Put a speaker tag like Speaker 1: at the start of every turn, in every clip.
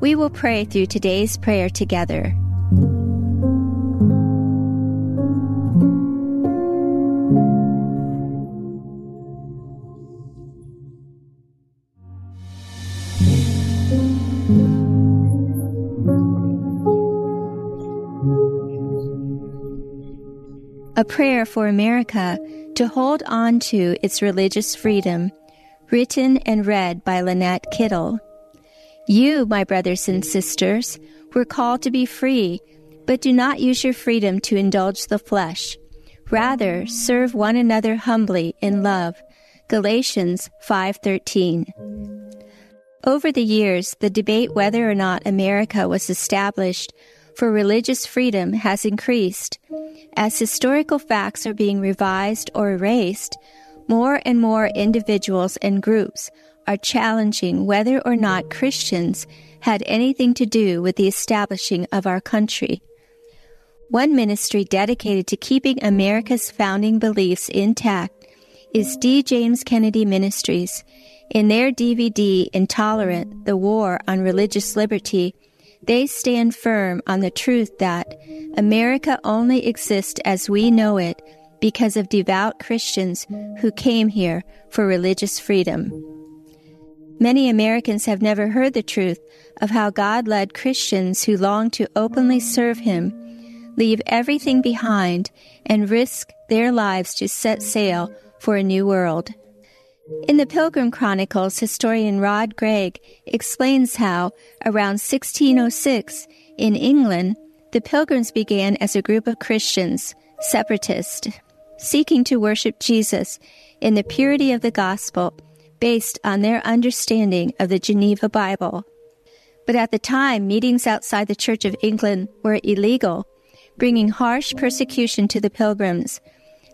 Speaker 1: we will pray through today's prayer together. A prayer for America to hold on to its religious freedom, written and read by Lynette Kittle. You, my brothers and sisters, were called to be free, but do not use your freedom to indulge the flesh. Rather, serve one another humbly in love. Galatians 5:13. Over the years, the debate whether or not America was established for religious freedom has increased. As historical facts are being revised or erased, more and more individuals and groups are challenging whether or not Christians had anything to do with the establishing of our country. One ministry dedicated to keeping America's founding beliefs intact is D. James Kennedy Ministries. In their DVD, Intolerant The War on Religious Liberty, they stand firm on the truth that America only exists as we know it because of devout Christians who came here for religious freedom. Many Americans have never heard the truth of how God led Christians who long to openly serve Him leave everything behind and risk their lives to set sail for a new world. In the Pilgrim Chronicles, historian Rod Gragg explains how, around 1606, in England, the Pilgrims began as a group of Christians, separatists, seeking to worship Jesus in the purity of the gospel based on their understanding of the Geneva Bible. But at the time, meetings outside the Church of England were illegal, bringing harsh persecution to the pilgrims.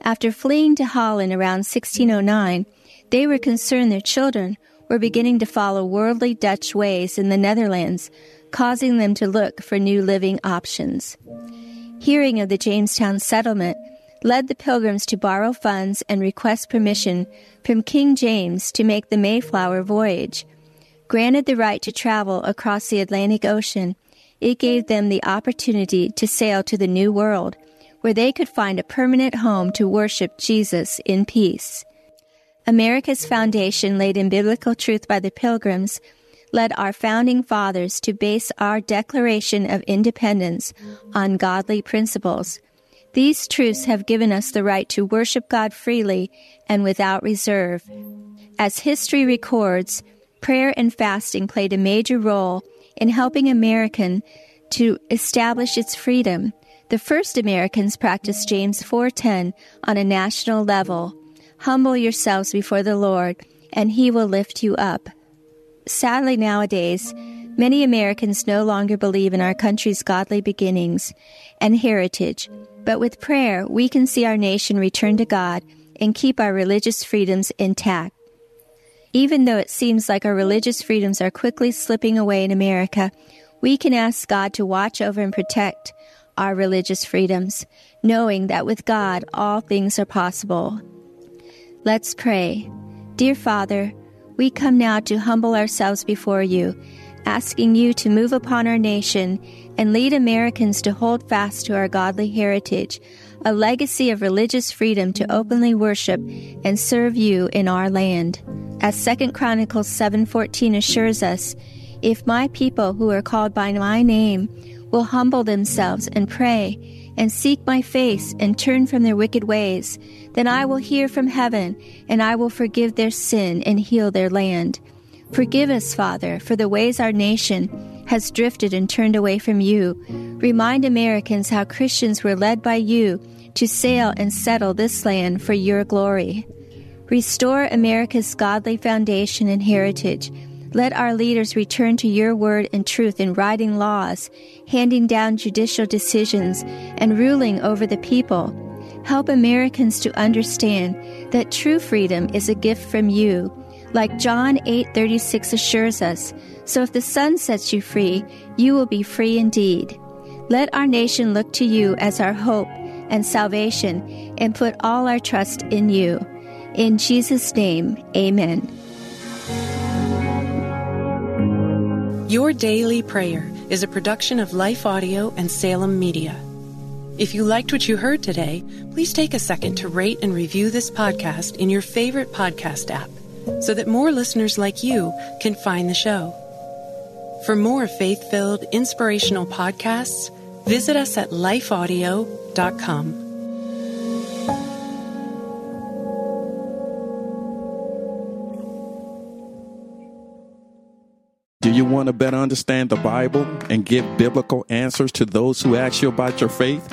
Speaker 1: After fleeing to Holland around 1609, they were concerned their children were beginning to follow worldly Dutch ways in the Netherlands, causing them to look for new living options. Hearing of the Jamestown settlement led the pilgrims to borrow funds and request permission from King James to make the Mayflower voyage. Granted the right to travel across the Atlantic Ocean, it gave them the opportunity to sail to the New World, where they could find a permanent home to worship Jesus in peace. America's foundation laid in biblical truth by the Pilgrims led our founding fathers to base our Declaration of Independence on godly principles. These truths have given us the right to worship God freely and without reserve. As history records, prayer and fasting played a major role in helping American to establish its freedom. The first Americans practiced James 4:10 on a national level. Humble yourselves before the Lord, and he will lift you up. Sadly, nowadays, many Americans no longer believe in our country's godly beginnings and heritage, but with prayer, we can see our nation return to God and keep our religious freedoms intact. Even though it seems like our religious freedoms are quickly slipping away in America, we can ask God to watch over and protect our religious freedoms, knowing that with God all things are possible. Let's pray. Dear Father, we come now to humble ourselves before you, asking you to move upon our nation and lead Americans to hold fast to our godly heritage, a legacy of religious freedom to openly worship and serve you in our land. As 2 Chronicles 7:14 assures us, if my people who are called by my name will humble themselves and pray and seek my face and turn from their wicked ways, then I will hear from heaven, and I will forgive their sin and heal their land. Forgive us, Father, for the ways our nation has drifted and turned away from you. Remind Americans how Christians were led by you to sail and settle this land for your glory. Restore America's godly foundation and heritage. Let our leaders return to your word and truth in writing laws, handing down judicial decisions, and ruling over the people. Help Americans to understand that true freedom is a gift from you, like John 8:36 assures us. So if the Son sets you free, you will be free indeed. Let our nation look to you as our hope and salvation and put all our trust in you. In Jesus' name, amen.
Speaker 2: Your Daily Prayer is a production of Life Audio and Salem Media. If you liked what you heard today, please take a second to rate and review this podcast in your favorite podcast app so that more listeners like you can find the show. For more faith filled, inspirational podcasts, visit us at lifeaudio.com.
Speaker 3: Do you want to better understand the Bible and give biblical answers to those who ask you about your faith?